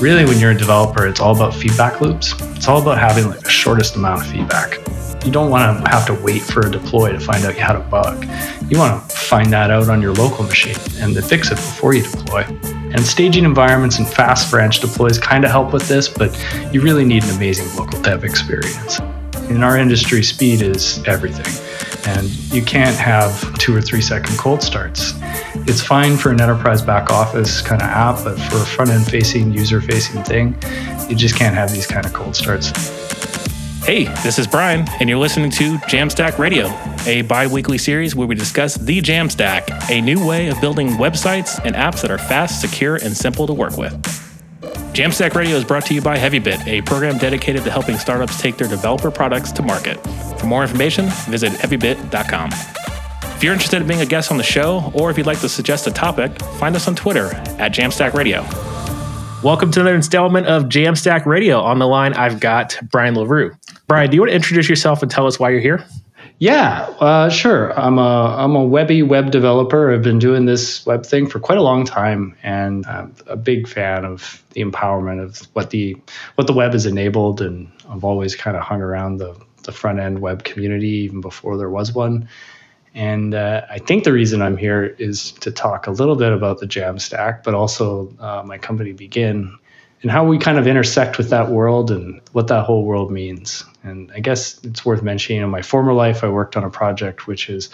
Really, when you're a developer, it's all about feedback loops. It's all about having like the shortest amount of feedback. You don't want to have to wait for a deploy to find out you had a bug. You want to find that out on your local machine and fix it before you deploy. And staging environments and fast branch deploys kind of help with this, but you really need an amazing local dev experience. In our industry, speed is everything. And you can't have two or three second cold starts. It's fine for an enterprise back office kind of app, but for a front end facing, user facing thing, you just can't have these kind of cold starts. Hey, this is Brian, and you're listening to Jamstack Radio, a bi weekly series where we discuss the Jamstack, a new way of building websites and apps that are fast, secure, and simple to work with. Jamstack Radio is brought to you by HeavyBit, a program dedicated to helping startups take their developer products to market. For more information, visit heavybit.com. If you're interested in being a guest on the show, or if you'd like to suggest a topic, find us on Twitter at Jamstack Radio. Welcome to another installment of Jamstack Radio. On the line, I've got Brian LeRoux. Brian, do you want to introduce yourself and tell us why you're here? Yeah, uh, sure. I'm a I'm a webby web developer. I've been doing this web thing for quite a long time, and I'm a big fan of the empowerment of what the what the web has enabled. And I've always kind of hung around the the front end web community even before there was one. And uh, I think the reason I'm here is to talk a little bit about the Jamstack, but also uh, my company Begin and how we kind of intersect with that world and what that whole world means. And I guess it's worth mentioning in my former life, I worked on a project which is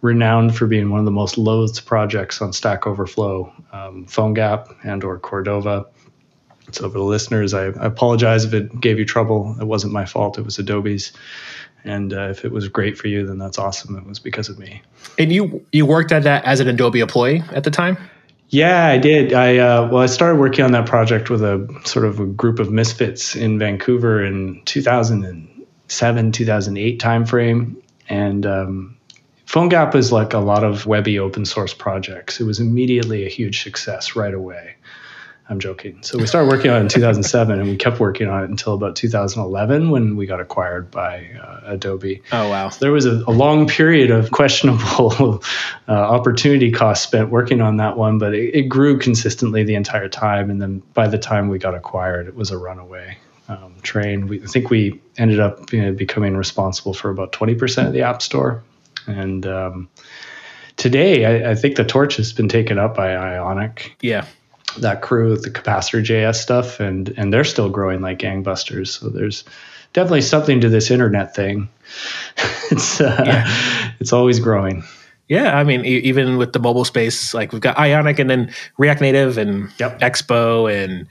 renowned for being one of the most loathed projects on Stack Overflow, um, PhoneGap and or Cordova. So for the listeners, I, I, apologize if it gave you trouble. It wasn't my fault. It was Adobe's. And uh, if it was great for you, then that's awesome. It was because of me. And you you worked at that as an Adobe employee at the time? Yeah, I did. I uh, well, I started working on that project with a sort of a group of misfits in Vancouver in 2007, 2008 timeframe, and um, PhoneGap is like a lot of webby open source projects. It was immediately a huge success right away. I'm joking. So we started working on it in 2007, and we kept working on it until about 2011 when we got acquired by uh, Adobe. Oh wow! So there was a, a, long period of questionable uh, opportunity cost spent working on that one, but it, it, grew consistently the entire time. And then by the time we got acquired, it was a runaway um, train. We, I think we ended up you know, becoming responsible for about 20% of the App Store, and um, today I, I think the torch has been taken up by Ionic. Yeah that crew, the capacitor JS stuff, and and they're still growing like gangbusters. So there's definitely something to this internet thing. it's uh, yeah. it's always growing. Yeah, I mean, even with the mobile space, like we've got Ionic and then React Native and yep. Expo and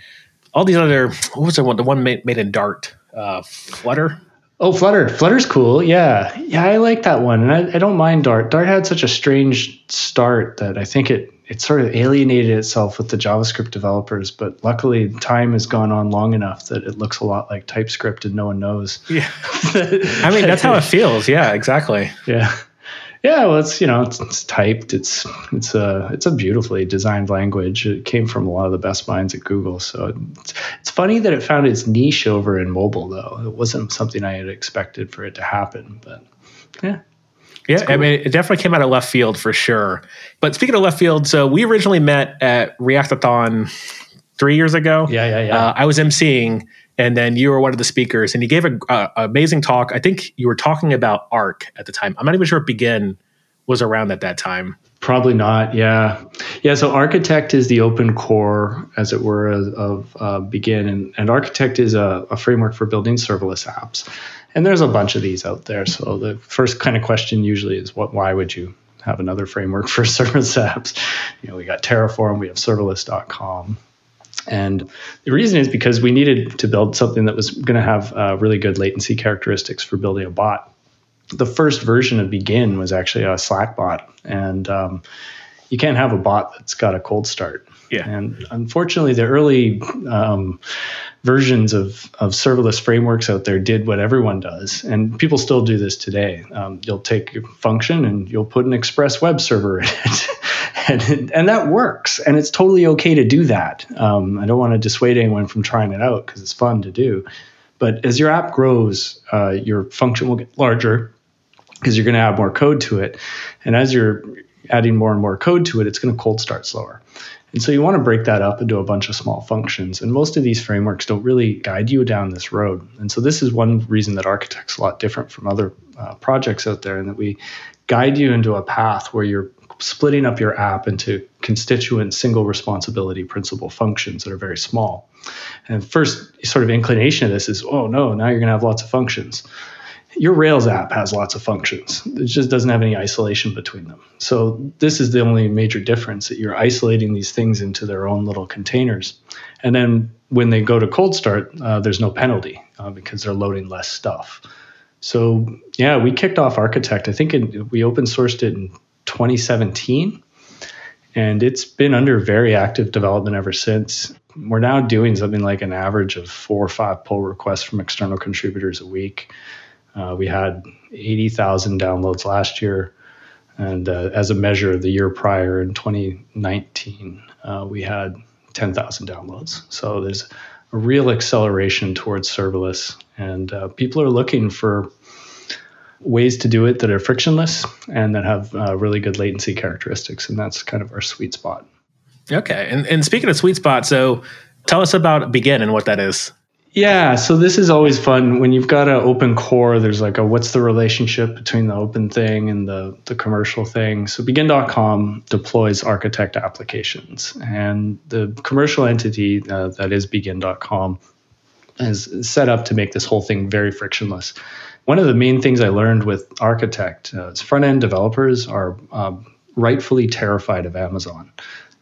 all these other. What was the one? The one made, made in Dart, uh, Flutter. Oh, Flutter. Flutter's cool. Yeah. Yeah, I like that one. And I, I, don't mind Dart. Dart had such a strange start that I think it it sort of alienated itself with the JavaScript developers, but luckily time has gone on long enough that it looks a lot like TypeScript and no one knows. Yeah. I mean, that's how it feels. Yeah, exactly. Yeah. Yeah, well, it's you know it's, it's, typed. It's it's a it's a beautifully designed language. It came from a lot of the best minds at Google. So it's, it's funny that it found its niche over in mobile, though. It wasn't something I had expected for it to happen, but yeah, yeah, cool. I mean, it definitely came out of left field for sure. But speaking of left field, so we originally met at Reactathon three years ago. Yeah, yeah, yeah. Uh, I was emceeing, and then you were one of the speakers, and you gave an amazing talk. I think you were talking about Arc at the time. I'm not even sure if Begin was around at that time. Probably not. Yeah, yeah. So Architect is the open core, as it were, of, uh, Begin, and, and Architect is a, a framework for building serverless apps. And there's a bunch of these out there. So the first kind of question usually is, what? Why would you have another framework for serverless apps? You know, we got Terraform, we have serverless.com. And the reason is because we needed to build something that was going to have uh, really good latency characteristics for building a bot. The first version of Begin was actually a Slack bot, and um, you can't have a bot that's got a cold start. Yeah. And unfortunately, the early um, versions of, of serverless frameworks out there did what everyone does, and people still do this today. Um, you'll take a function and you'll put an Express web server in it, and and that works, and it's totally okay to do that. Um, I don't want to dissuade anyone from trying it out because it's fun to do, but as your app grows, uh, your function will get larger because you're going to add more code to it, and as you're adding more and more code to it, it's going to cold start slower. And so you want to break that up into a bunch of small functions. And most of these frameworks don't really guide you down this road. And so this is one reason that Architect's a lot different from other uh, projects out there, and that we guide you into a path where you're splitting up your app into constituent single responsibility principal functions that are very small. And first sort of inclination of this is, oh no, now you're going to have lots of functions your Rails app has lots of functions. It just doesn't have any isolation between them. So this is the only major difference that you're isolating these things into their own little containers. And then when they go to cold start, uh, there's no penalty uh, because they're loading less stuff. So yeah, we kicked off Architect. I think we open sourced it in 2017, and it's been under very active development ever since. We're now doing something like an average of four or five pull requests from external contributors a week. Uh, we had 80,000 downloads last year. And uh, as a measure, of the year prior in 2019, uh, we had 10,000 downloads. So there's a real acceleration towards serverless. And uh, people are looking for ways to do it that are frictionless and that have uh, really good latency characteristics. And that's kind of our sweet spot. Okay. And, and speaking of sweet spot, so tell us about Begin and what that is. Yeah, so this is always fun when you've got an open core. There's like a what's the relationship between the open thing and the the commercial thing. So Begin.com deploys architect applications, and the commercial entity uh, that is Begin.com is set up to make this whole thing very frictionless. One of the main things I learned with Architect uh, is front end developers are um, rightfully terrified of Amazon.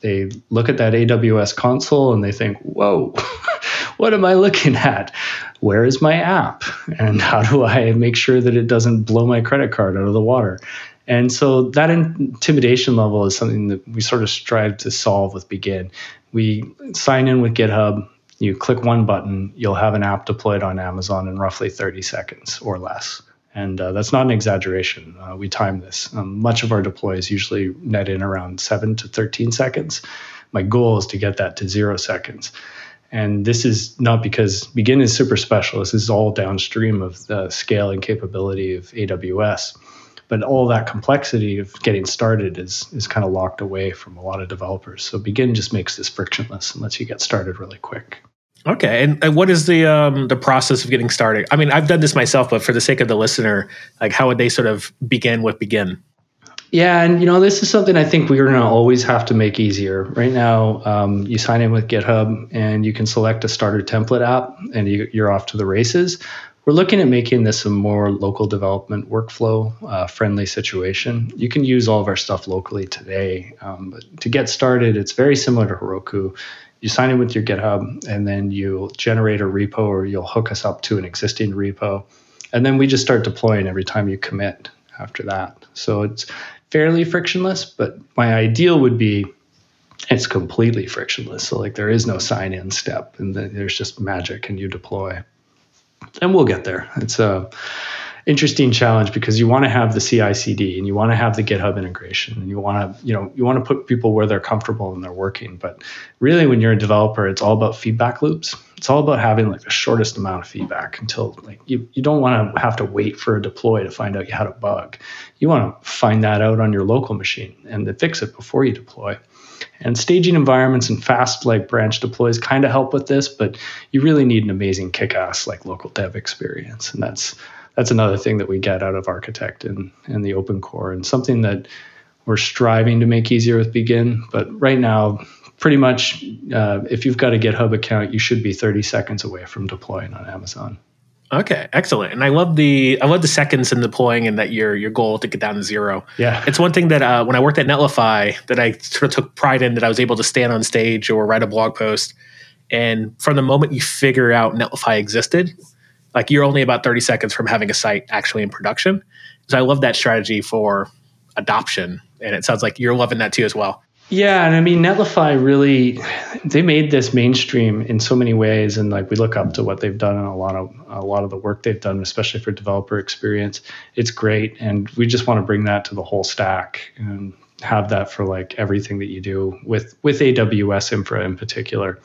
They look at that AWS console and they think, "Whoa." what am I looking at? Where is my app? And how do I make sure that it doesn't blow my credit card out of the water? And so that intimidation level is something that we sort of strive to solve with Begin. We sign in with GitHub, you click one button, you'll have an app deployed on Amazon in roughly 30 seconds or less. And uh, that's not an exaggeration. Uh, we time this. Um, much of our deploys usually net in around 7 to 13 seconds. My goal is to get that to zero seconds. And this is not because Begin is super special. This is all downstream of the scale and capability of AWS. But all that complexity of getting started is, is kind of locked away from a lot of developers. So Begin just makes this frictionless and lets you get started really quick. Okay, and, and what is the um, the process of getting started? I mean, I've done this myself, but for the sake of the listener, like how would they sort of begin with Begin? Yeah, and you know this is something I think we're going to always have to make easier. Right now, um, you sign in with GitHub and you can select a starter template app, and you, you're off to the races. We're looking at making this a more local development workflow uh, friendly situation. You can use all of our stuff locally today, um, but to get started, it's very similar to Heroku. You sign in with your GitHub, and then you'll generate a repo, or you'll hook us up to an existing repo, and then we just start deploying every time you commit after that. So it's fairly frictionless, but my ideal would be it's completely frictionless. So like there is no sign in step and there's just magic and you deploy. And we'll get there. It's a interesting challenge because you want to have the CI/CD and you want to have the GitHub integration and you want to you know you want to put people where they're comfortable and they're working. But really, when you're a developer, it's all about feedback loops. It's all about having like the shortest amount of feedback until like you you don't want to have to wait for a deploy to find out you had a bug. You want to find that out on your local machine and then fix it before you deploy. And staging environments and fast like branch deploys kind of help with this, but you really need an amazing kick-ass like local dev experience, and that's that's another thing that we get out of Architect and, and the open core and something that we're striving to make easier with Begin. But right now, pretty much uh, if you've got a GitHub account, you should be 30 seconds away from deploying on Amazon. Okay, excellent. And I love the I love the seconds in deploying and that your your goal to get down to zero. Yeah, it's one thing that uh, when I worked at Netlify that I sort of took pride in that I was able to stand on stage or write a blog post, and from the moment you figure out Netlify existed, like you're only about 30 seconds from having a site actually in production. So I love that strategy for adoption. And it sounds like you're loving that too as well. Yeah, and I mean Netlify really they made this mainstream in so many ways and like we look up to what they've done and a lot of a lot of the work they've done especially for developer experience. It's great and we just want to bring that to the whole stack and have that for like everything that you do with with AWS infra in particular.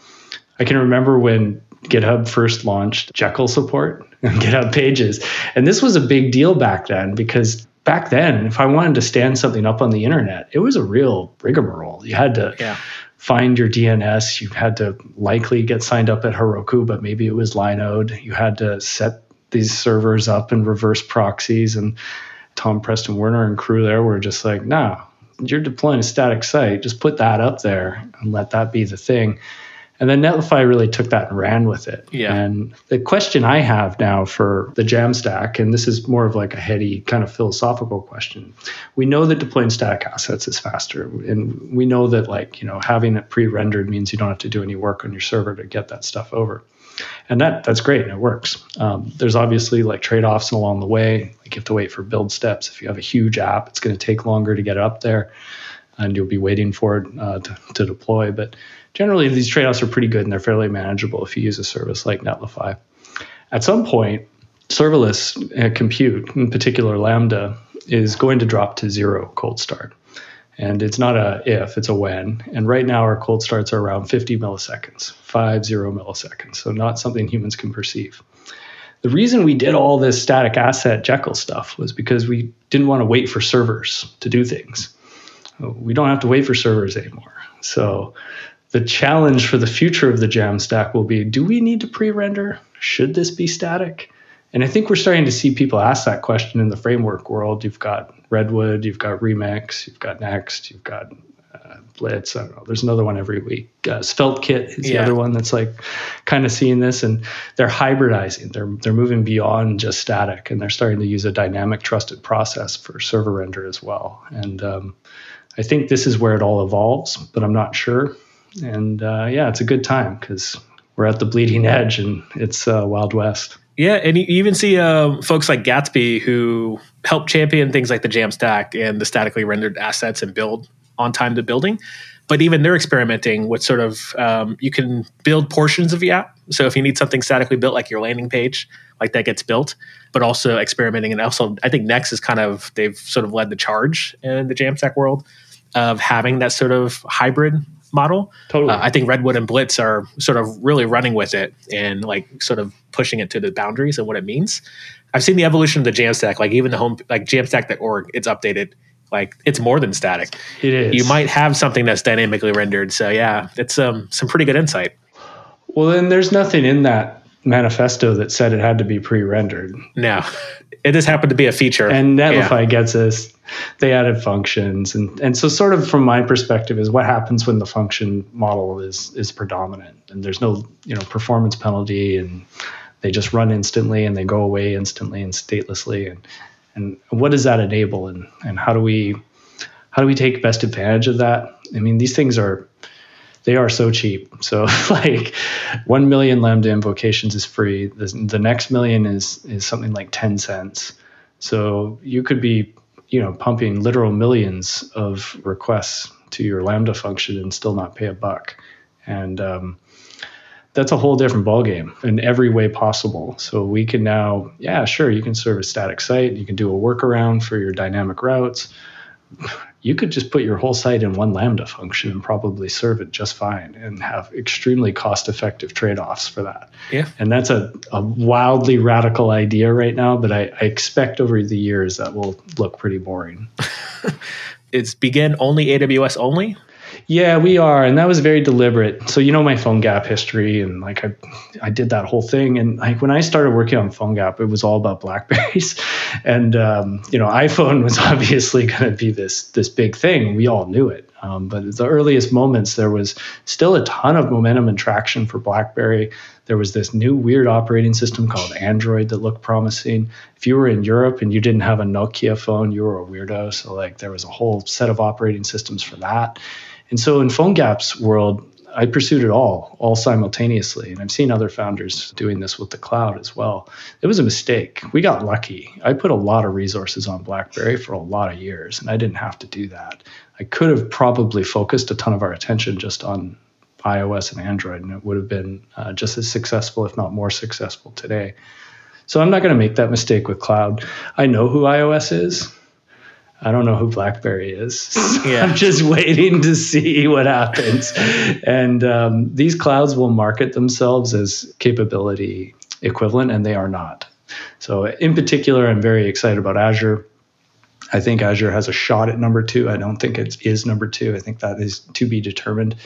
I can remember when GitHub first launched Jekyll support and GitHub Pages. And this was a big deal back then because back then, if I wanted to stand something up on the internet, it was a real rigmarole. You had to Yeah. find your DNS. You had to likely get signed up at Heroku, but maybe it was Linode. You had to set these servers up and reverse proxies. And Tom Preston Werner and crew there were just like, no, you're deploying a static site. Just put that up there and let that be the thing. And then Netlify really took that and ran with it. Yeah. And the question I have now for the Jamstack, and this is more of like a heady kind of philosophical question. We know that deploying static assets is faster. And we know that like, you know, having it pre-rendered means you don't have to do any work on your server to get that stuff over. And that that's great and it works. Um, there's obviously like trade-offs along the way. Like you have to wait for build steps. If you have a huge app, it's going to take longer to get it up there and you'll be waiting for it uh, to, to deploy. But generally, these trade offs are pretty good and they're fairly manageable if you use a service like Netlify. At some point, serverless uh, compute, in particular Lambda, is going to drop to zero cold start. And it's not a if, it's a when. And right now, our cold starts are around 50 milliseconds, five zero milliseconds. So, not something humans can perceive. The reason we did all this static asset Jekyll stuff was because we didn't want to wait for servers to do things we don't have to wait for servers anymore. So the challenge for the future of the Jamstack will be do we need to pre-render? Should this be static? And I think we're starting to see people ask that question in the framework world. You've got Redwood, you've got Remix, you've got Next, you've got uh, Blitz. I don't know. There's another one every week. Uh, SvelteKit is Yeah. the other one that's like kind of seeing this, and they're hybridizing. They're they're moving beyond just static, and they're starting to use a dynamic, trusted process for server render as well. And um, I think this is where it all evolves, but I'm not sure. And uh, yeah, it's a good time because we're at the bleeding edge and it's uh, Wild West. Yeah, and you even see um, folks like Gatsby who help champion things like the Jamstack and the statically rendered assets and build on time to building. But even they're experimenting with sort of um, you can build portions of the app. So if you need something statically built, like your landing page, like that gets built, but also experimenting. And also, I think Next is kind of they've sort of led the charge in the Jamstack world of having that sort of hybrid model. Totally. Uh, I think Redwood and Blitz are sort of really running with it and like sort of pushing it to the boundaries of what it means. I've seen the evolution of the Jamstack, like even the home, like Jamstack.org, it's updated. Like it's more than static. it is. You might have something that's dynamically rendered. So yeah, it's um, some pretty good insight. Well, then there's nothing in that manifesto that said it had to be pre-rendered. No, it just happened to be a feature. And Yeah. Netlify gets us. They added functions, and and so sort of from my perspective is what happens when the function model is is predominant, and there's no you know performance penalty, and they just run instantly and they go away instantly and statelessly, and and what does that enable, and and how do we how do we take best advantage of that? I mean, these things are they are so cheap. So like 1 million Lambda invocations is free. The, the next million is is something like 10 cents. So you could be, you know, pumping literal millions of requests to your Lambda function and still not pay a buck. And um, that's a whole different ballgame in every way possible. So we can now, yeah, sure, you can serve a static site. You can do a workaround for your dynamic routes you could just put your whole site in one Lambda function and probably serve it just fine and have extremely cost effective trade offs for that. Yeah. And that's a, a wildly radical idea right now, but I, I expect over the years that will look pretty boring. it's begin only AWS only. Yeah, we are, and that was very deliberate. So you know my PhoneGap history, and like I, I did that whole thing, and like when I started working on PhoneGap, it was all about Blackberries, and um, you know iPhone was obviously going to be this this big thing. We all knew it, um, but the earliest moments there was still a ton of momentum and traction for BlackBerry. There was this new weird operating system called Android that looked promising. If you were in Europe and you didn't have a Nokia phone, you were a weirdo. So like there was a whole set of operating systems for that. And so in PhoneGap's world, I pursued it all, all simultaneously. And I've seen other founders doing this with the cloud as well. It was a mistake. We got lucky. I put a lot of resources on BlackBerry for a lot of years, and I didn't have to do that. I could have probably focused a ton of our attention just on iOS and Android, and it would have been uh, just as successful, if not more successful today. So I'm not going to make that mistake with cloud. I know who iOS is. I don't know who BlackBerry is. Yeah. I'm just waiting to see what happens. and um, these clouds will market themselves as capability equivalent, and they are not. So, in particular, I'm very excited about Azure. I think Azure has a shot at number two. I don't think it is number two. I think that is to be determined.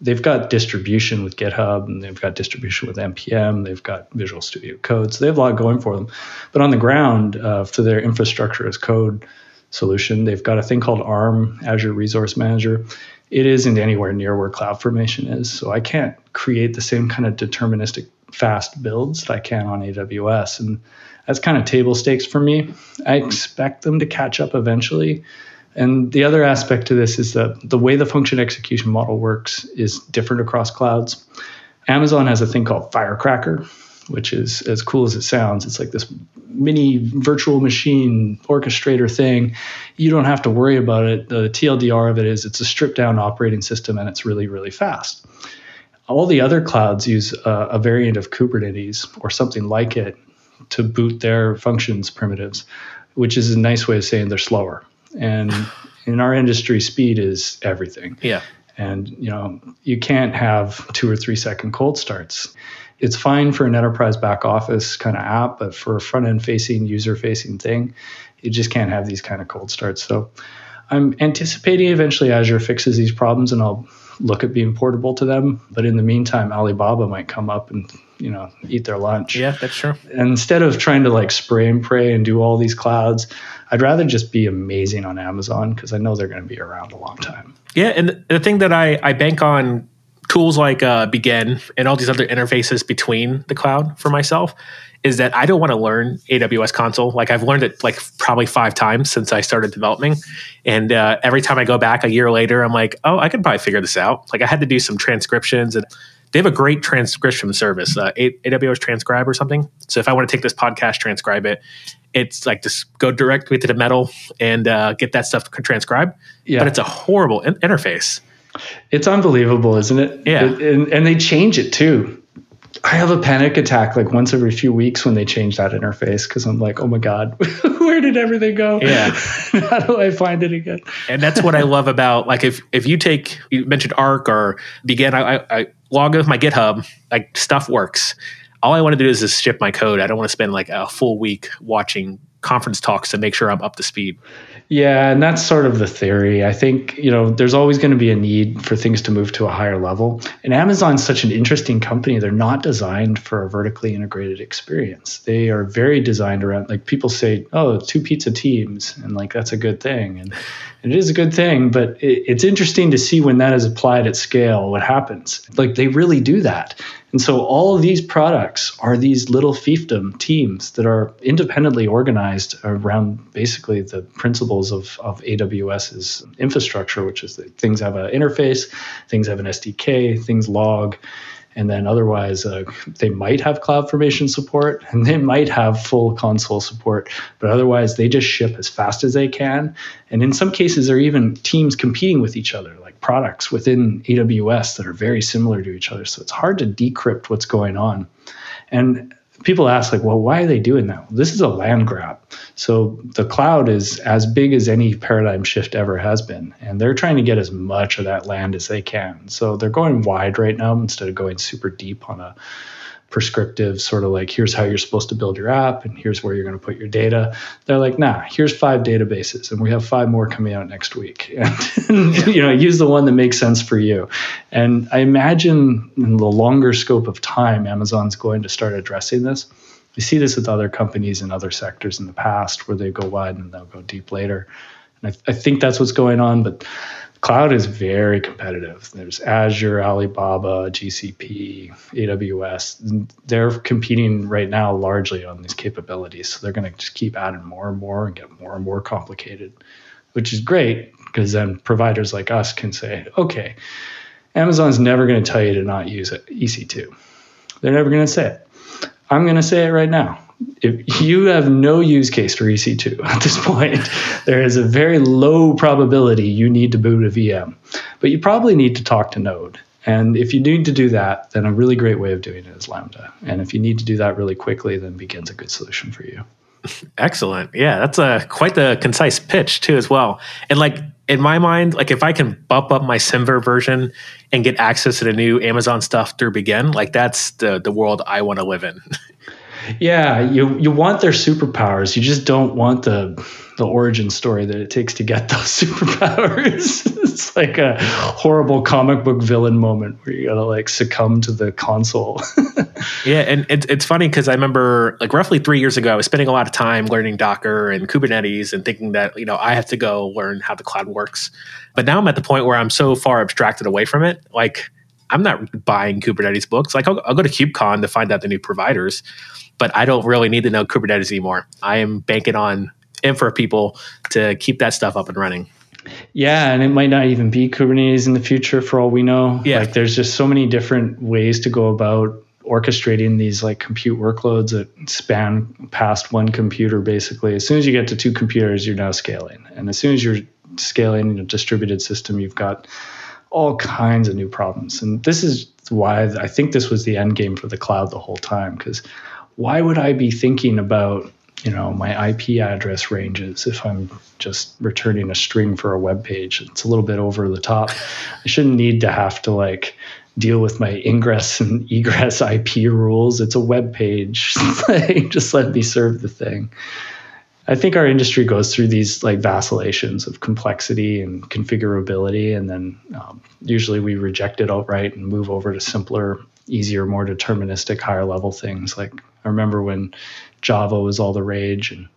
They've got distribution with GitHub and they've got distribution with NPM. They've got Visual Studio Code. So they have a lot going for them. But on the ground, uh, for their infrastructure as code solution, they've got a thing called ARM, Azure Resource Manager. It isn't anywhere near where CloudFormation is. So I can't create the same kind of deterministic fast builds that I can on AWS. And that's kind of table stakes for me. I expect them to catch up eventually. And the other aspect to this is that the way the function execution model works is different across clouds. Amazon has a thing called Firecracker, which is as cool as it sounds. It's like this mini virtual machine orchestrator thing. You don't have to worry about it. The TLDR of it is it's a stripped down operating system and it's really, really fast. All the other clouds use a, a variant of Kubernetes or something like it to boot their functions primitives, which is a nice way of saying they're slower. And in our industry, speed is everything. Yeah. And you know, you can't have two or three second cold starts. It's fine for an enterprise back office kind of app, but for a front end facing, user facing thing, you just can't have these kind of cold starts. So I'm anticipating eventually Azure fixes these problems and I'll look at being portable to them. But in the meantime, Alibaba might come up and you know eat their lunch. Yeah, that's true. And instead of trying to like spray and pray and do all these clouds, I'd rather just be amazing on Amazon because I know they're going to be around a long time. Yeah, and the thing that I I bank on tools like uh, Begin and all these other interfaces between the cloud for myself is that I don't want to learn AWS console. Like I've learned it like probably five times since I started developing. And uh, every time I go back a year later, I'm like, oh, I could probably figure this out. Like I had to do some transcriptions and they have a great transcription service, uh, AWS Transcribe or something. So if I want to take this podcast, transcribe it, it's like just go directly to the metal and uh, get that stuff transcribed. Yeah. But it's a horrible in- interface. It's unbelievable, isn't it? Yeah. It, and, and they change it too. I have a panic attack like once every few weeks when they change that interface because I'm like, oh my God, where did everything go? Yeah. How do I find it again? and that's what I love about like if if you take you mentioned Arc or Begin, I, I, I log with my GitHub, like stuff works. All I want to do is just ship my code. I don't want to spend like a full week watching conference talks to make sure I'm up to speed. Yeah, and that's sort of the theory. I think, you know, there's always going to be a need for things to move to a higher level. And Amazon's such an interesting company. They're not designed for a vertically integrated experience. They are very designed around like people say, "Oh, two pizza teams." And like that's a good thing. And, and it is a good thing, but it, it's interesting to see when that is applied at scale what happens. Like they really do that. And so all of these products are these little fiefdom teams that are independently organized around basically the principles of, of AWS's infrastructure, which is that things have an interface, things have an SDK, things log, and then otherwise uh, they might have CloudFormation support and they might have full console support but otherwise they just ship as fast as they can. And in some cases there are even teams competing with each other products within aws that are very similar to each other. So it's hard to decrypt what's going on. And people ask like well why are they doing that? This is a land grab. So the cloud is as big as any paradigm shift ever has been and they're trying to get as much of that land as they can. So they're going wide right now instead of going super deep on a prescriptive sort of like here's how you're supposed to build your app and here's where you're going to put your data. They're like nah here's five databases and we have five more coming out next week. And yeah. you know use the one that makes sense for you. And i imagine in the longer scope of time amazon's going to start addressing this. We see this with other companies in other sectors in the past where they go wide and they'll go deep later and i, I think that's what's going on but cloud is very competitive. There's Azure, Alibaba, GCP, AWS. They're competing right now largely on these capabilities. So they're going to just keep adding more and more and get more and more complicated, which is great because then providers like us can say, okay, Amazon's never going to tell you to not use EC2. They're never going to say it. I'm going to say it right now if you have no use case for EC2 at this point, there is a very low probability you need to boot a VM. But you probably need to talk to Node. And if you need to do that, then a really great way of doing it is Lambda. And if you need to do that really quickly, then Begin's a good solution for you. Excellent. Yeah, that's a quite the concise pitch too, as well. And like in my mind, like if I can bump up my SemVer version and get access to the new Amazon stuff through Begin, like that's the the world I want to live in. Yeah, you you want their superpowers. You just don't want the the origin story that it takes to get those superpowers. it's like a horrible comic book villain moment where you gotta like succumb to the console. yeah, and it, it's funny because I remember like roughly three years ago, I was spending a lot of time learning Docker and Kubernetes and thinking that you know I have to go learn how the cloud works. But now I'm at the point where I'm so far abstracted away from it, like. I'm not buying Kubernetes books. Like I'll, I'll go to KubeCon to find out the new providers, but I don't really need to know Kubernetes anymore. I am banking on infra people to keep that stuff up and running. Yeah, and it might not even be Kubernetes in the future for all we know. Yeah. Like there's just so many different ways to go about orchestrating these like compute workloads that span past one computer basically. As soon as you get to two computers, you're now scaling. And as soon as you're scaling in a distributed system, you've got all kinds of new problems. And this is why I think this was the end game for the cloud the whole time because why would I be thinking about you know my IP address ranges if I'm just returning a string for a web page. It's a little bit over the top. I shouldn't need to have to like deal with my ingress and egress IP rules. It's a web page. just let me serve the thing. I think our industry goes through these like vacillations of complexity and configurability, and then um, usually we reject it outright and move over to simpler, easier, more deterministic, higher level things. Like I remember when Java was all the rage, and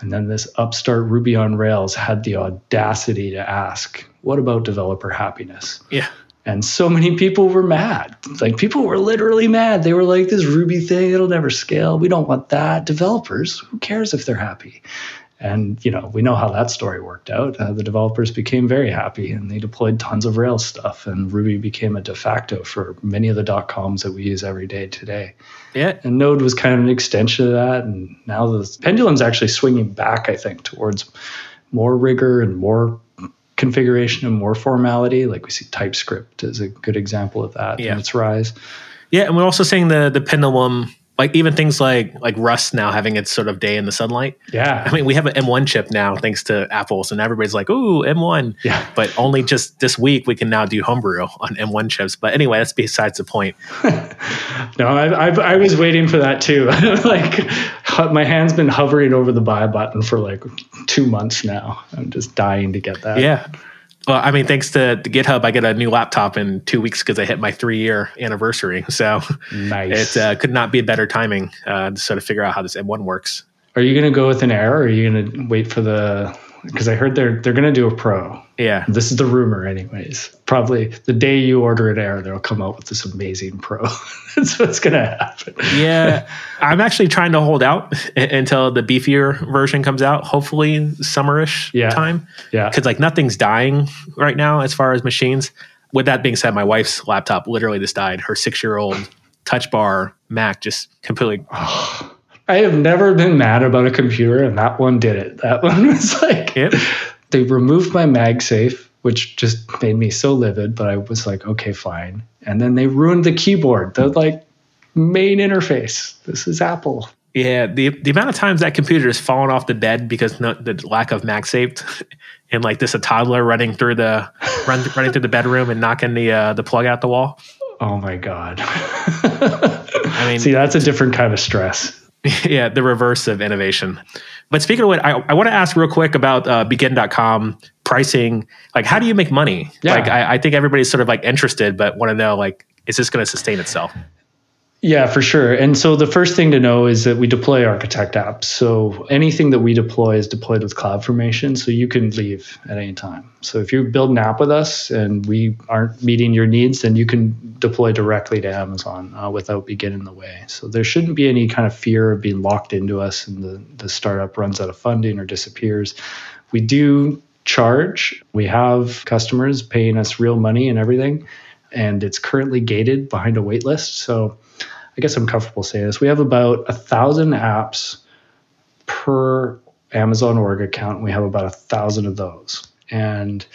and then this upstart Ruby on Rails had the audacity to ask, "What about developer happiness?" Yeah. And so many people were mad. Like people were literally mad. They were like, "This Ruby thing, it'll never scale. We don't want that." Developers, who cares if they're happy? And you know, we know how that story worked out. Uh, the developers became very happy, and they deployed tons of Rails stuff. And Ruby became a de facto for many of the dot coms that we use every day today. Yeah. And Node was kind of an extension of that. And now the pendulum's actually swinging back, I think, towards more rigor and more configuration and more formality. Like we see TypeScript as a good example of that Yeah. in its rise. Yeah, and we're also seeing the the pendulum, like even things like like Rust now having its sort of day in the sunlight. Yeah. I mean, we have an M1 chip now thanks to Apple, so now everybody's like, "Ooh, M1." Yeah. But only just this week we can now do homebrew on M1 chips. But anyway, that's besides the point. no, I, I, I was waiting for that too. like my hand's been hovering over the buy button for like two months now. I'm just dying to get that. Yeah. Well, I mean, thanks to, to GitHub, I get a new laptop in two weeks because I hit my three year anniversary. So Nice. it uh, could not be a better timing uh, to sort of figure out how this M1 works. Are you going to go with an error or are you going to wait for the? Because I heard they're they're going to do a Pro. Yeah. This is the rumor, anyways. Probably the day you order an Air, they'll come out with this amazing Pro. That's what's going to happen. yeah, I'm actually trying to hold out until the beefier version comes out. Hopefully, summerish Yeah. time. Yeah. because like nothing's dying right now as far as machines. With that being said, my wife's laptop literally just died. Her six year old Touch Bar Mac just completely. Oh. I have never been mad about a computer, and that one did it. That one was like Yep. they removed my MagSafe, which just made me so livid. But I was like, okay, fine. And then they ruined the keyboard, the like main interface. This is Apple. Yeah, the the amount of times that computer has fallen off the bed because no, the lack of MagSafe, and like this a toddler running through the run, running through the bedroom and knocking the uh, the plug out the wall. Oh my god. I mean, See, that's a different kind of stress. yeah, the reverse of innovation. But speaking of what, I, I want to ask real quick about uh, begin.com pricing. Like, how do you make money? Yeah. Like, I, I think everybody's sort of like interested, but want to know, like, is this going to sustain itself? Yeah, for sure. And so the first thing to know is that we deploy architect apps. So anything that we deploy is deployed with CloudFormation, so you can leave at any time. So if you build an app with us and we aren't meeting your needs, then you can deploy directly to Amazon uh, without Begin in the way. So there shouldn't be any kind of fear of being locked into us and the, the startup runs out of funding or disappears. We do charge. We have customers paying us real money and everything, and it's currently gated behind a wait list. So I guess I'm comfortable saying this. We have about a thousand apps per Amazon org account. We have about a thousand of those, and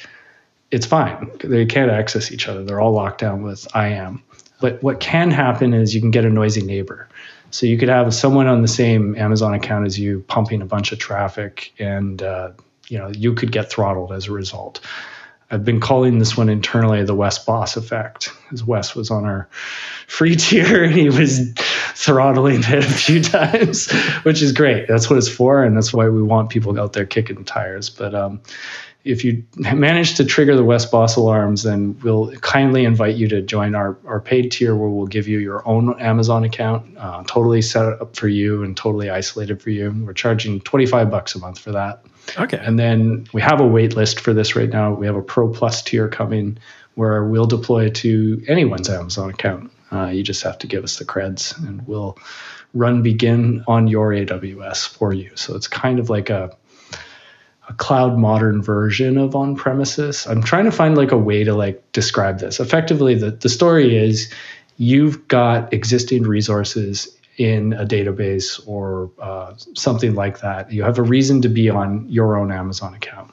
it's fine. They can't access each other. They're all locked down with IAM. But what can happen is you can get a noisy neighbor. So you could have someone on the same Amazon account as you pumping a bunch of traffic, and uh, you know you could get throttled as a result. I've been calling this one internally the Wes Bos effect, because Wes was on our free tier and he was throttling it a few times, which is great. That's what it's for, and that's why we want people out there kicking tires. But um, if you manage to trigger the Wes Bos alarms, then we'll kindly invite you to join our, our paid tier where we'll give you your own Amazon account, uh, totally set up for you and totally isolated for you. We're charging 25 bucks a month for that. Okay. And then we have a wait list for this right now. We have a Pro Plus tier coming where we'll deploy to anyone's Amazon account. Uh, you just have to give us the creds and we'll run begin on your AWS for you. So it's kind of like a a cloud modern version of on premises. I'm trying to find like a way to like describe this. Effectively, the, the story is you've got existing resources in a database or uh, something like that. You have a reason to be on your own Amazon account.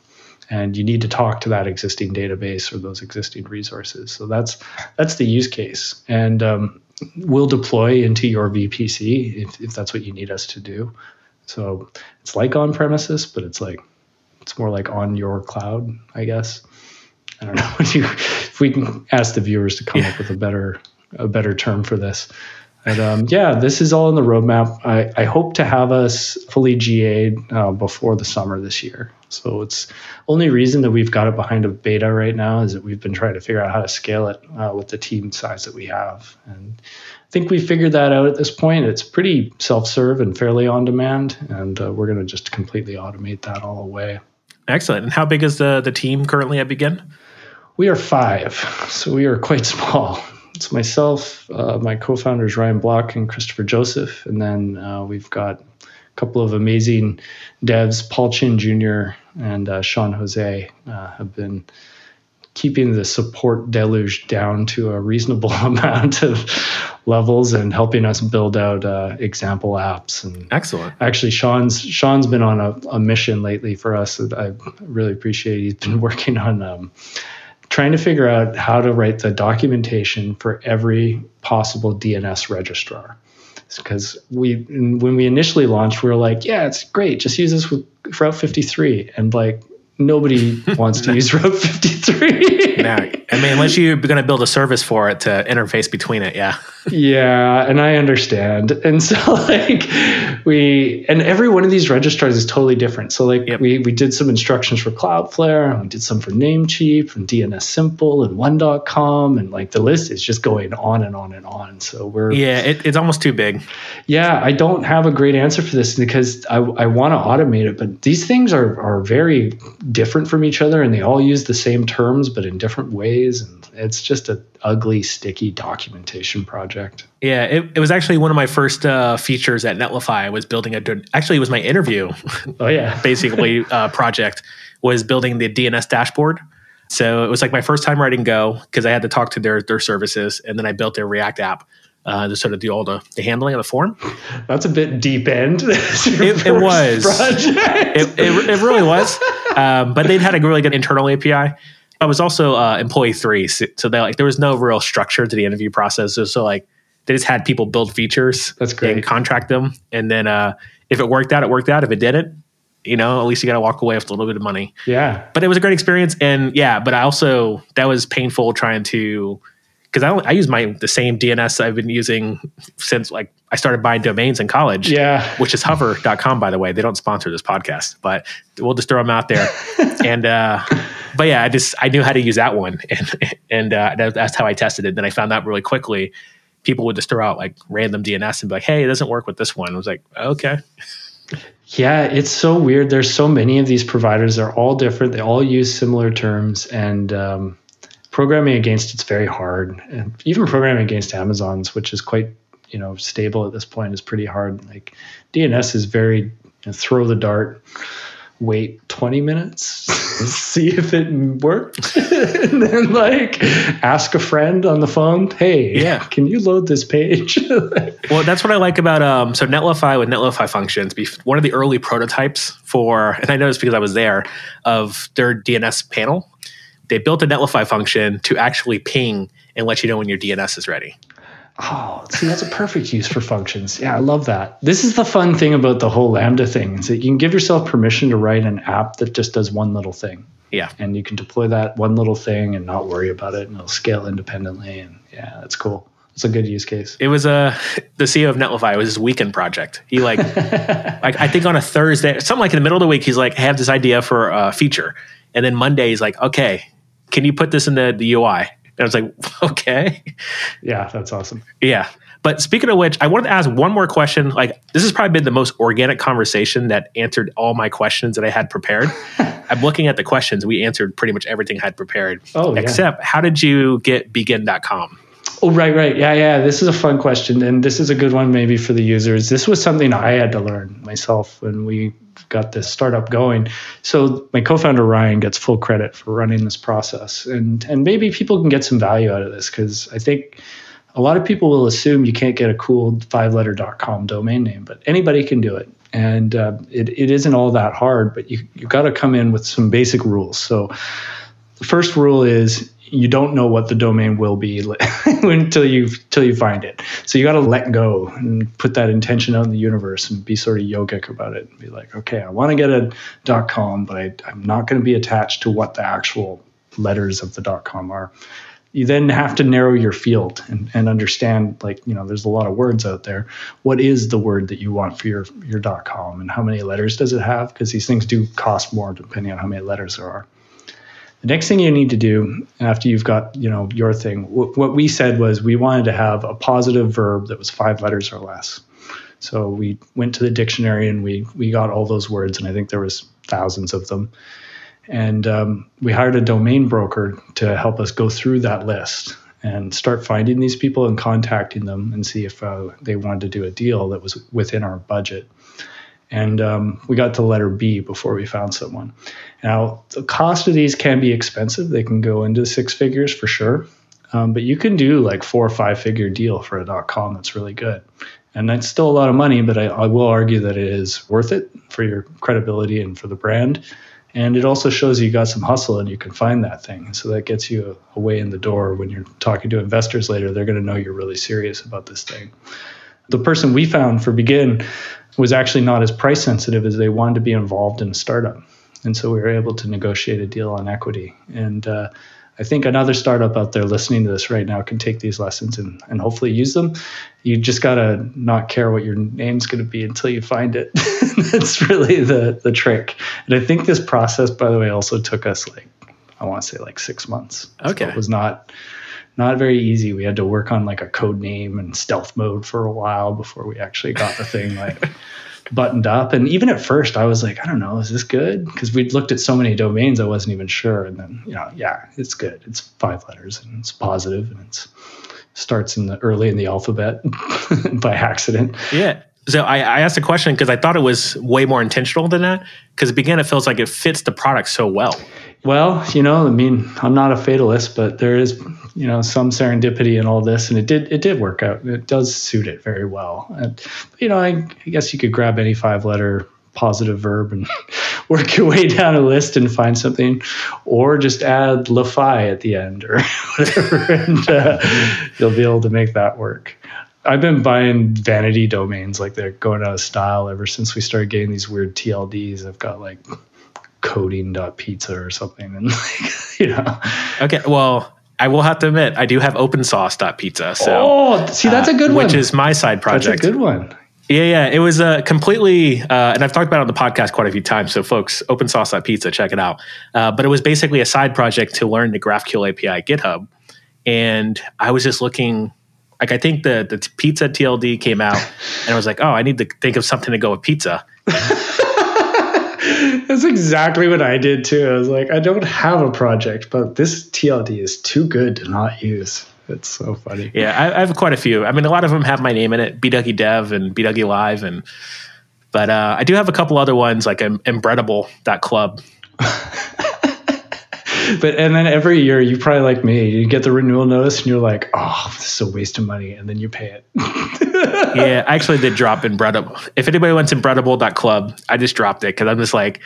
And you need to talk to that existing database or those existing resources. So that's that's the use case, and um, we'll deploy into your VPC if, if that's what you need us to do. So it's like on premises, but it's like it's more like on your cloud, I guess. I don't know if, you, if we can ask the viewers to come yeah. up with a better a better term for this. But um, yeah, this is all in the roadmap. I, I hope to have us fully GA'd uh, before the summer this year. So it's only reason that we've got it behind a beta right now is that we've been trying to figure out how to scale it uh, with the team size that we have. And I think we figured that out at this point. It's pretty self-serve and fairly on demand, and uh, we're going to just completely automate that all away. Excellent. And how big is the the team currently at Begin? We are five, so we are quite small. It's myself, uh, my co-founders Ryan Block and Kristofer Joseph, and then uh, we've got a couple of amazing devs, Paul Chin Jr. and uh, Sean Jose, uh, have been keeping the support deluge down to a reasonable amount of levels and helping us build out uh, example apps. And excellent. Actually, Sean's Sean's been on a, a mission lately for us that I really appreciate. He's been working on. Um, trying to figure out how to write the documentation for every possible DNS registrar because we when we initially launched we were like yeah it's great just use this with route 53 and like nobody wants to use Route 53. yeah, I mean, unless you're going to build a service for it to interface between it, yeah. Yeah, and I understand. And so, like, we, and every one of these registrars is totally different. So, like, yep. we, we did some instructions for Cloudflare, and we did some for Namecheap and DNSimple and One.com, and like the list is just going on and on and on. So, we're, yeah, it, it's almost too big. Yeah, I don't have a great answer for this because I, I want to automate it, but these things are, are very different from each other and they all use the same terms but in different ways and it's just an ugly sticky documentation project yeah it, it was actually one of my first uh, features at netlify was building a actually it was my interview oh yeah basically uh, project was building the dns dashboard so it was like my first time writing go because i had to talk to their their services and then i built their react app uh, to sort of do all the, the handling of the form. That's a bit deep end. it, it, was. It, it, it, really was. Um, but they'd had a really good internal API. I was also uh, employee three, so, so they like there was no real structure to the interview process. So, so like they just had people build features. That's great. And contract them, and then uh, if it worked out, it worked out. If it didn't, you know, at least you got to walk away with a little bit of money. Yeah. But it was a great experience, and yeah, but I also that was painful trying to because I, don't, I use my the same DNS I've been using since like I started buying domains in college. Yeah. Which is hover.com, by the way. They don't sponsor this podcast, but we'll just throw them out there. and, uh, but yeah, I just, I knew how to use that one. And, and, uh, that, that's how I tested it. Then I found out really quickly people would just throw out like random DNS and be like, Hey, it doesn't work with this one. I was like, okay. Yeah, it's so weird. There's so many of these providers. They're all different. They all use similar terms. And, um, programming against it's very hard and even programming against amazon's which is quite you know stable at this point is pretty hard like dns is very you know, throw the dart wait 20 minutes see if it worked. And then like ask a friend on the phone hey yeah. can you load this page? Well that's what i like about um so netlify with netlify functions one of the early prototypes for and i know this because i was there of their dns panel they built a netlify function to actually ping and let you know when your dns is ready Oh, see, that's a perfect use for functions. Yeah, I love that. This is the fun thing about the whole Lambda thing is that you can give yourself permission to write an app that just does one little thing. Yeah. And you can deploy that one little thing and not worry about it and it'll scale independently. And yeah, that's cool. It's a good use case. It was uh, a the CEO of Netlify. It was his weekend project. He like, like I think on a Thursday, something like in the middle of the week, he's like, I have this idea for a feature, and then Monday he's like, okay, can you put this in the, the UI? And I was like, okay, Yeah, that's awesome. yeah. But speaking of which, I wanted to ask one more question. Like this has probably been the most organic conversation that answered all my questions that I had prepared. I'm looking at the questions. We answered pretty much everything I had prepared. Oh, yeah. except how did you get begin.com? Oh, right, right. Yeah, yeah. This is a fun question. And this is a good one maybe for the users. This was something I had to learn myself when we got this startup going. So my co-founder Ryan gets full credit for running this process. And and maybe people can get some value out of this because I think a lot of people will assume you can't get a cool five-letter.com domain name, but anybody can do it. And uh, it, it isn't all that hard, but you, you've got to come in with some basic rules. So the first rule is you don't know what the domain will be until you until you find it. So you got to let go and put that intention out in the universe and be sort of yogic about it and be like, okay, I want to get a .com, but I, I'm not going to be attached to what the actual letters of the .com are. You then have to narrow your field and, and understand, like, you know, there's a lot of words out there. What is the word that you want for your, your .com and how many letters does it have? Because these things do cost more depending on how many letters there are. The next thing you need to do after you've got you know your thing, wh- what we said was we wanted to have a positive verb that was five letters or less. So we went to the dictionary and we we got all those words, and I think there was thousands of them. And um, we hired a domain broker to help us go through that list and start finding these people and contacting them and see if uh, they wanted to do a deal that was within our budget. And um, we got to letter B before we found someone. Now, the cost of these can be expensive. They can go into six figures for sure. Um, but you can do like four or five figure deal for a .com that's really good. And that's still a lot of money, but I, I will argue that it is worth it for your credibility and for the brand. And it also shows you got some hustle and you can find that thing. So that gets you a, a way in the door when you're talking to investors later. They're going to know you're really serious about this thing. The person we found for Begin was actually not as price sensitive as they wanted to be involved in a startup. And so we were able to negotiate a deal on equity. And uh, I think another startup out there listening to this right now can take these lessons and, and hopefully use them. You just got to not care what your name's going to be until you find it. That's really the, the trick. And I think this process, by the way, also took us like, I want to say like six months. Okay. So it was not not very easy. We had to work on like a code name and stealth mode for a while before we actually got the thing like buttoned up. And even at first, I was like, I don't know, is this good? Because we'd looked at so many domains, I wasn't even sure. And then, you know, yeah, it's good. It's five letters and it's positive and it's starts in the early in the alphabet by accident. Yeah. So I, I asked a question because I thought it was way more intentional than that. Because again, it feels like it fits the product so well. Well, you know, I mean, I'm not a fatalist, but there is, you know, some serendipity in all this, and it did it did work out. It does suit it very well. And you know, I, I guess you could grab any five letter positive verb and work your way down a list and find something, or just add LaFi at the end or whatever, and uh, you'll be able to make that work. I've been buying vanity domains like they're going out of style ever since we started getting these weird TLDs. I've got like coding.pizza or something and like you know Okay. Well, I will have to admit, I do have OpenSauce.pizza. So, oh see that's a good uh, one Which is my side project. that's a good one Yeah, yeah. It was uh, completely, uh, and I've talked about it on the podcast quite a few times. So, folks, OpenSauce.pizza, check it out. Uh, but it was basically a side project to learn the GraphQL API GitHub. And I was just looking, like, I think the, the pizza TLD came out, and I was like, oh, I need to think of something to go with pizza. That's exactly what i did too i was like i don't have a project but this tld is too good to not use it's so funny Yeah, I, I have quite a few. I mean, a lot of them have my name in it, BW Dev and BW Live, and but uh, I do have a couple other ones like Embreadable.club. but and then every year you probably like me you get the renewal notice and you're like oh this is a waste of money and then you pay it yeah, I actually did drop in Embreadable. If anybody went to Embreadable.club, I just dropped it because I'm just like, a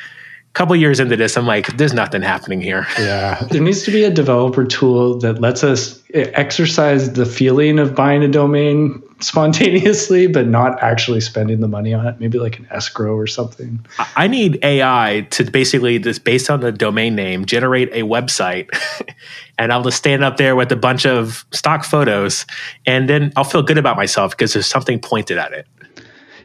couple years into this, I'm like, there's nothing happening here. Yeah. There needs to be a developer tool that lets us exercise the feeling of buying a domain spontaneously, but not actually spending the money on it. Maybe like an escrow or something. I need AI to basically just based on the domain name generate a website and I'll just stand up there with a bunch of stock photos, and then I'll feel good about myself because there's something pointed at it.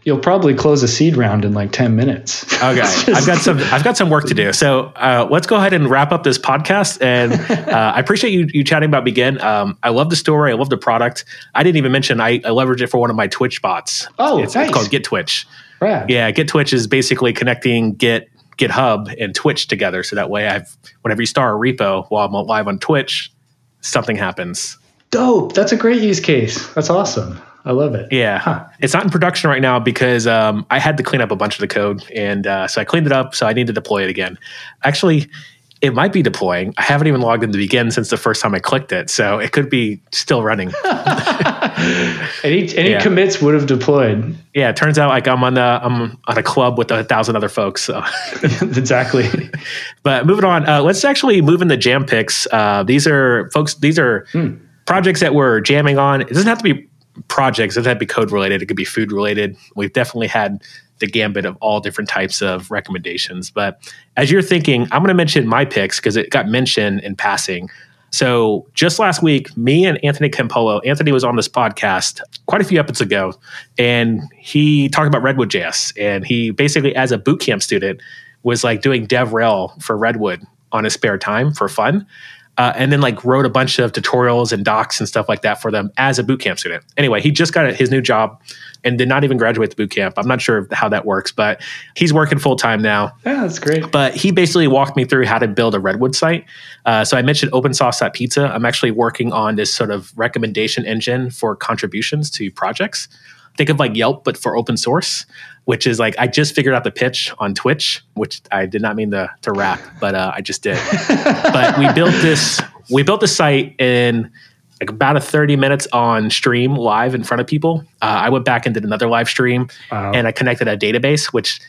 You'll probably close a seed round in like ten minutes. Okay, I've got some I've got some work to do. So uh, let's go ahead and wrap up this podcast. And uh, I appreciate you you chatting about Begin. Um, I love the story. I love the product. I didn't even mention I, I leverage it for one of my Twitch bots. Oh, it's, nice. it's called Get Twitch. Rad. Yeah, Get Twitch is basically connecting Git, GitHub, and Twitch together. So that way, I've whenever you start a repo while I'm live on Twitch, something happens. Dope. That's a great use case. That's awesome. I love it. Yeah, Huh. it's not in production right now because um, I had to clean up a bunch of the code, and uh, so I cleaned it up. So I need to deploy it again. Actually, it might be deploying. I haven't even logged in to Begin since the first time I clicked it, so it could be still running. Any any Yeah. commits would have deployed. yeah, it turns out like I'm on the I'm on a club with a thousand other folks. So. exactly. But moving on, uh, let's actually move into jam picks. Uh, these are folks. These are projects that we're jamming on. It doesn't have to be projects. It doesn't to be code related. It could be food related. We've definitely had the gambit of all different types of recommendations. But as you're thinking, I'm going to mention my picks because it got mentioned in passing. So just last week, me and Anthony Campolo, Anthony was on this podcast quite a few episodes ago, and he talked about Redwood JS. And he basically, as a bootcamp student, was like doing DevRel for Redwood on his spare time for fun. Uh, and then like wrote a bunch of tutorials and docs and stuff like that for them as a bootcamp student. Anyway, he just got his new job and did not even graduate the bootcamp. I'm not sure how that works, but he's working full time now Yeah, that's great. but he basically walked me through how to build a redwood site uh, so i mentioned open sauce pizza i'm actually working on this sort of recommendation engine for contributions to projects think of like yelp but for open source which is like i just figured out the pitch on twitch which i did not mean to, to rap but uh, i just did. But we built this we built the site in like about a 30 minutes on stream live in front of people. Uh, i went back and did another live stream Wow. and i connected a database which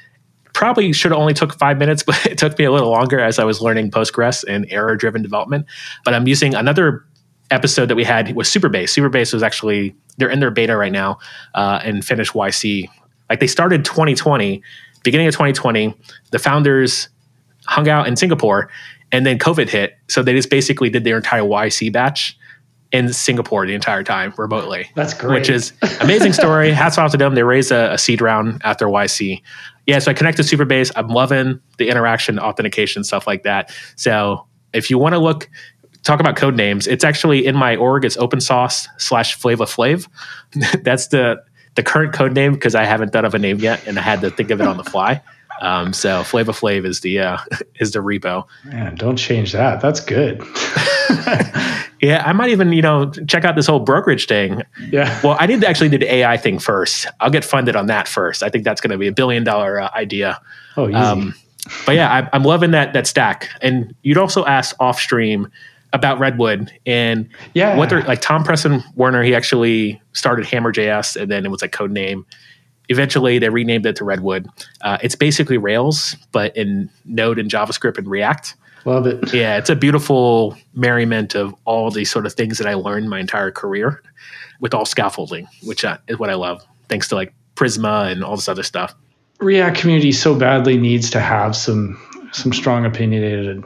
probably should have only took five minutes but it took me a little longer as i was learning postgres and error driven development. But i'm using another episode that we had was Supabase Supabase was actually they're in their beta right now uh, and finish yc like they started 2020 beginning of 2020 the founders hung out in singapore and then covid hit so they just basically did their entire yc batch in Singapore the entire time remotely. That's great. Which is amazing story. Hats off to them. They raised a, a seed round after YC. Yeah, so I connected to Supabase. I'm loving the interaction, authentication, stuff like that. So if you want to look, talk about code names, it's actually in my org. It's open source slash Flava Flav. That's the the current code name because I haven't thought of a name yet, and I had to think of it on the fly. Um, so Flava Flav is the uh, is the repo. Man, don't change that. That's good. Yeah, I might even you know check out this whole brokerage thing. yeah. Well, I need to actually do the AI thing first. I'll get funded on that first. I think that's going to be a billion dollar uh, idea. Oh, easy. Um, but yeah, I, I'm loving that that stack. And you'd also ask off stream about Redwood and Yeah. what they're like. Tom Preston Werner, he actually started Hammer.js and then it was like code name. Eventually, they renamed it to Redwood. Uh, it's basically Rails, but in Node and JavaScript and React. Love it. Yeah, it's a beautiful merriment of all these sort of things that I learned my entire career with all scaffolding, which uh, is what I love. Thanks to like Prisma and all this other stuff. React community so badly needs to have some some strong opinionated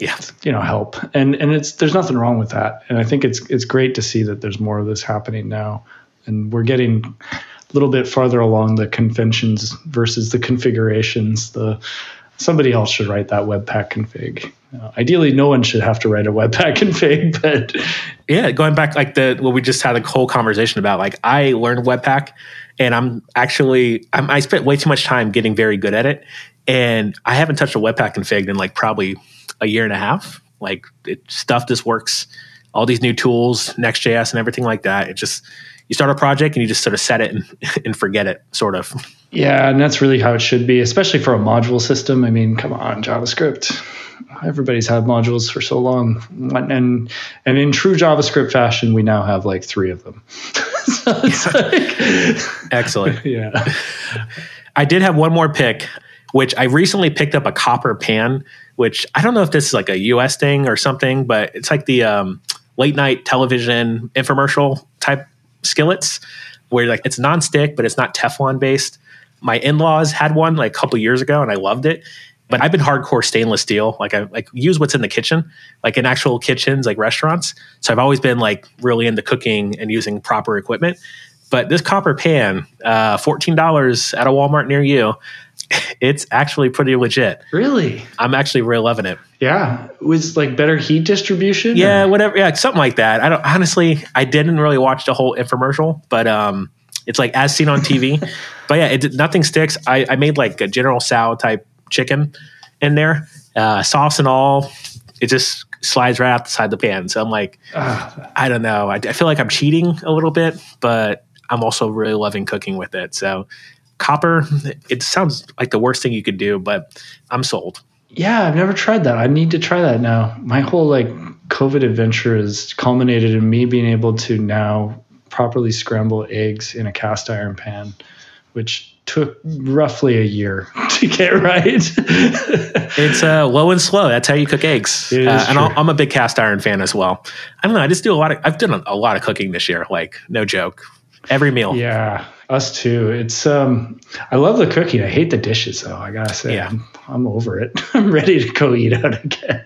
Yeah, you know help. And and it's there's nothing wrong with that. And i think it's it's great to see that there's more of this happening now. And we're getting a little bit farther along the conventions versus the configurations. The somebody else should write that webpack config. Uh, ideally no one should have to write a webpack config but yeah. Going back like the what we just had a whole conversation about. Like I learned Webpack, and I'm actually I'm, I spent way too much time getting very good at it, and I haven't touched a Webpack config in like probably a year and a half. Like it, stuff just works. All these new tools, Next.js, and everything like that. It just you start a project and you just sort of set it and, and forget it, sort of. yeah and that's really how it should be especially for a module system i mean come on javascript everybody's had modules for so long and and in true javascript fashion we now have like three of them so it's like, Excellent. yeah I did have one more pick, which I recently picked up a copper pan, which I don't know if this is like a US thing or something, but it's like the um, late night television infomercial type skillets where like it's nonstick, but it's not Teflon based. My in laws had one like a couple years ago and I loved it. But I've been hardcore stainless steel. Like I like use what's in the kitchen, like in actual kitchens, like restaurants. So I've always been like really into cooking and using proper equipment. But this copper pan, uh, fourteen dollars at a Walmart near you, it's actually pretty legit. Really? I'm actually really loving it. Yeah. Was like better heat distribution? Yeah, or- whatever. Yeah, something like that. I don't honestly. I didn't really watch the whole infomercial, but um, it's like as seen on TV. but yeah, it nothing sticks. I, I made like a General Tso type chicken in there, uh, sauce and all. It just slides right out the side of the pan. So I'm like, Ah, I don't know. I, I feel like I'm cheating a little bit, but I'm also really loving cooking with it. So copper, it sounds like the worst thing you could do, but I'm sold. yeah, I've never tried that. I need to try that now. My whole like COVID adventure has culminated in me being able to now properly scramble eggs in a cast iron pan, which took roughly a year to get right. It's uh, low and slow. That's how you cook eggs. Uh, and I'll, I'm a big cast iron fan as well. I don't know. I just do a lot of. I've done a, a lot of cooking this year. Like no joke. Every meal. Yeah, us too. It's um, I love the cooking. I hate the dishes though. I gotta say, Yeah. I'm, I'm over it. I'm ready to go eat out again.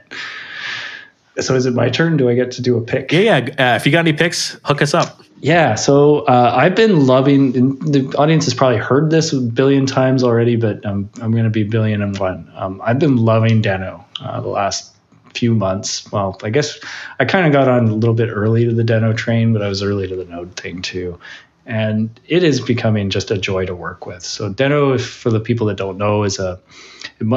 So is it my turn? Do I get to do a pick? Yeah, yeah. Uh, if you got any picks, hook us up. Yeah, so uh, I've been loving. And the audience has probably heard this a billion times already, but um, I'm going to be billion and one. Um, I've been loving Deno uh, the last few months. Well, I guess I kind of got on a little bit early to the Deno train, but I was early to the Node thing too. And it is becoming just a joy to work with. So Deno, for the people that don't know, is a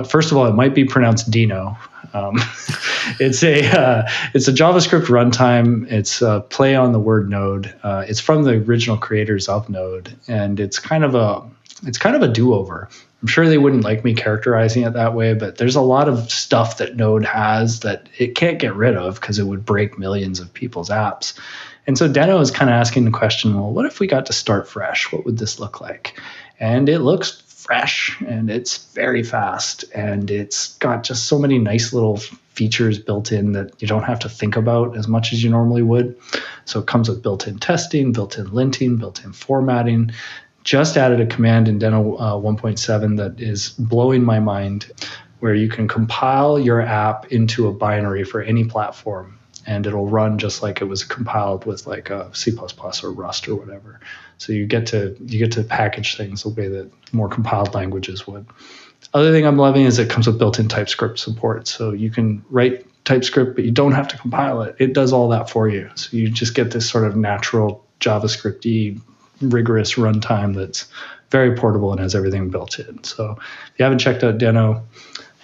first of all, it might be pronounced Dino. Um, it's a uh, it's a JavaScript runtime. It's a play on the word Node. Uh, it's from the original creators of Node, and it's kind of a it's kind of a do over. I'm sure they wouldn't like me characterizing it that way, but there's a lot of stuff that Node has that it can't get rid of because it would break millions of people's apps. And so Deno is kind of asking the question, well, what if we got to start fresh? What would this look like? And it looks fresh and it's very fast and it's got just so many nice little features built in that you don't have to think about as much as you normally would. So it comes with built-in testing, built-in linting, built-in formatting. Just added a command in Deno uh, 1.7 that is blowing my mind, where you can compile your app into a binary for any platform and it'll run just like it was compiled with like a C++ or Rust or whatever. So you get to you get to package things the way that more compiled languages would. Other thing I'm loving is it comes with built-in TypeScript support, so you can write TypeScript, but you don't have to compile it. It does all that for you. So you just get this sort of natural JavaScripty, rigorous runtime that's very portable and has everything built in. So if you haven't checked out Deno and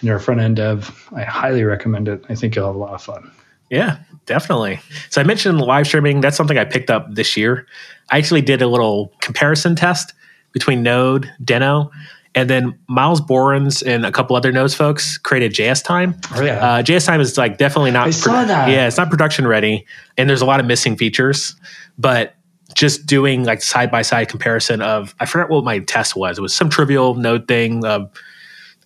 you're a front end dev, I highly recommend it. I think you'll have a lot of fun. Yeah, definitely. So I mentioned live streaming. That's something I picked up this year. I actually did a little comparison test between Node, Deno, and then Myles Borins and a couple other Nodes folks created JS Time. Oh yeah. Uh, JS Time is like definitely not. I saw that. Yeah, it's not production ready, and there's a lot of missing features. But just doing like side by side comparison of I forgot what my test was. It was some trivial Node thing. Of,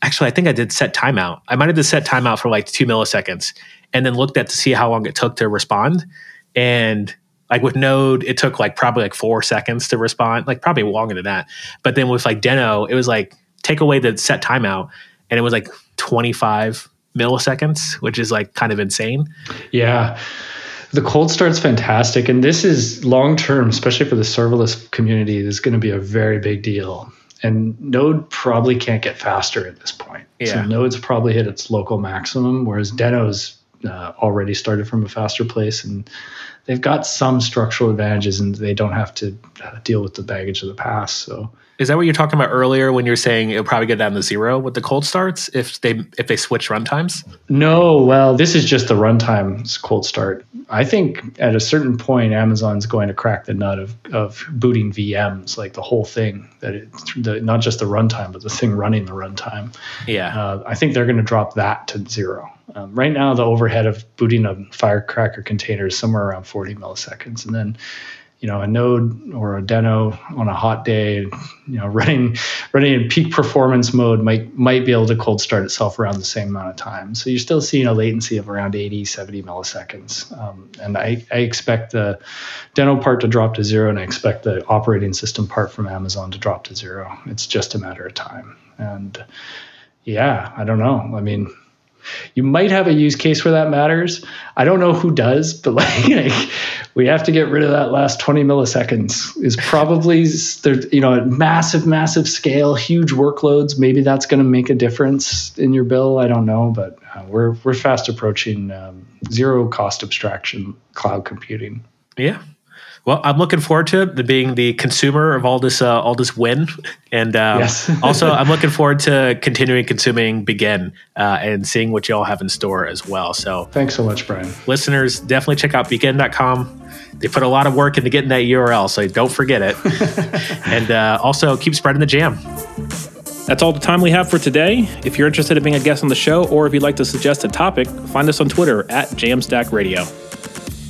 actually, I think I did set timeout. I might have just set timeout for like two milliseconds, and then looked at to see how long it took to respond. And like with Node, it took like probably like four seconds to respond, like probably longer than that. But then with like Deno, it was like take away the set timeout, and it was like 25 milliseconds, which is like kind of insane. Yeah. The cold start's fantastic. And this is long term, especially for the serverless community, this is going to be a very big deal. And Node probably can't get faster at this point. Yeah. So Node's probably hit its local maximum, whereas Deno's uh, already started from a faster place. And they've got some structural advantages and they don't have to uh, deal with the baggage of the past. So Is that what you're talking about earlier when you're saying it'll probably get down to zero with the cold starts if they if they switch runtimes? No, well, this is just the runtime's cold start. I think at a certain point, Amazon's going to crack the nut of, of booting VMs, like the whole thing, that it, the, not just the runtime, but the thing running the runtime. Yeah. Uh, I think they're going to drop that to zero. Um, right now, the overhead of booting a Firecracker container is somewhere around 40 milliseconds, and then you know a node or a deno on a hot day you know running running in peak performance mode might might be able to cold start itself around the same amount of time. So you're still seeing a latency of around 80 70 milliseconds. Um, and I, I expect the deno part to drop to zero and i expect the operating system part from amazon to drop to zero. It's just a matter of time. And yeah, I don't know. I mean, you might have a use case where that matters. I don't know who does, but like, like we have to get rid of that last 20 milliseconds is probably there, you know, at massive, massive scale, huge workloads. Maybe that's going to make a difference in your bill. I don't know, but uh, we're, we're fast approaching um, zero cost abstraction cloud computing. Yeah, well, I'm looking forward to it, being the consumer of all this uh, all this win, and um, yes. also I'm looking forward to continuing consuming Begin uh, and seeing what you all have in store as well. So thanks so much, Brian. Listeners, definitely check out Begin.com. They put a lot of work into getting that URL, so don't forget it. and uh, also keep spreading the jam. That's all the time we have for today. If you're interested in being a guest on the show, or if you'd like to suggest a topic, find us on Twitter at Jamstack Radio.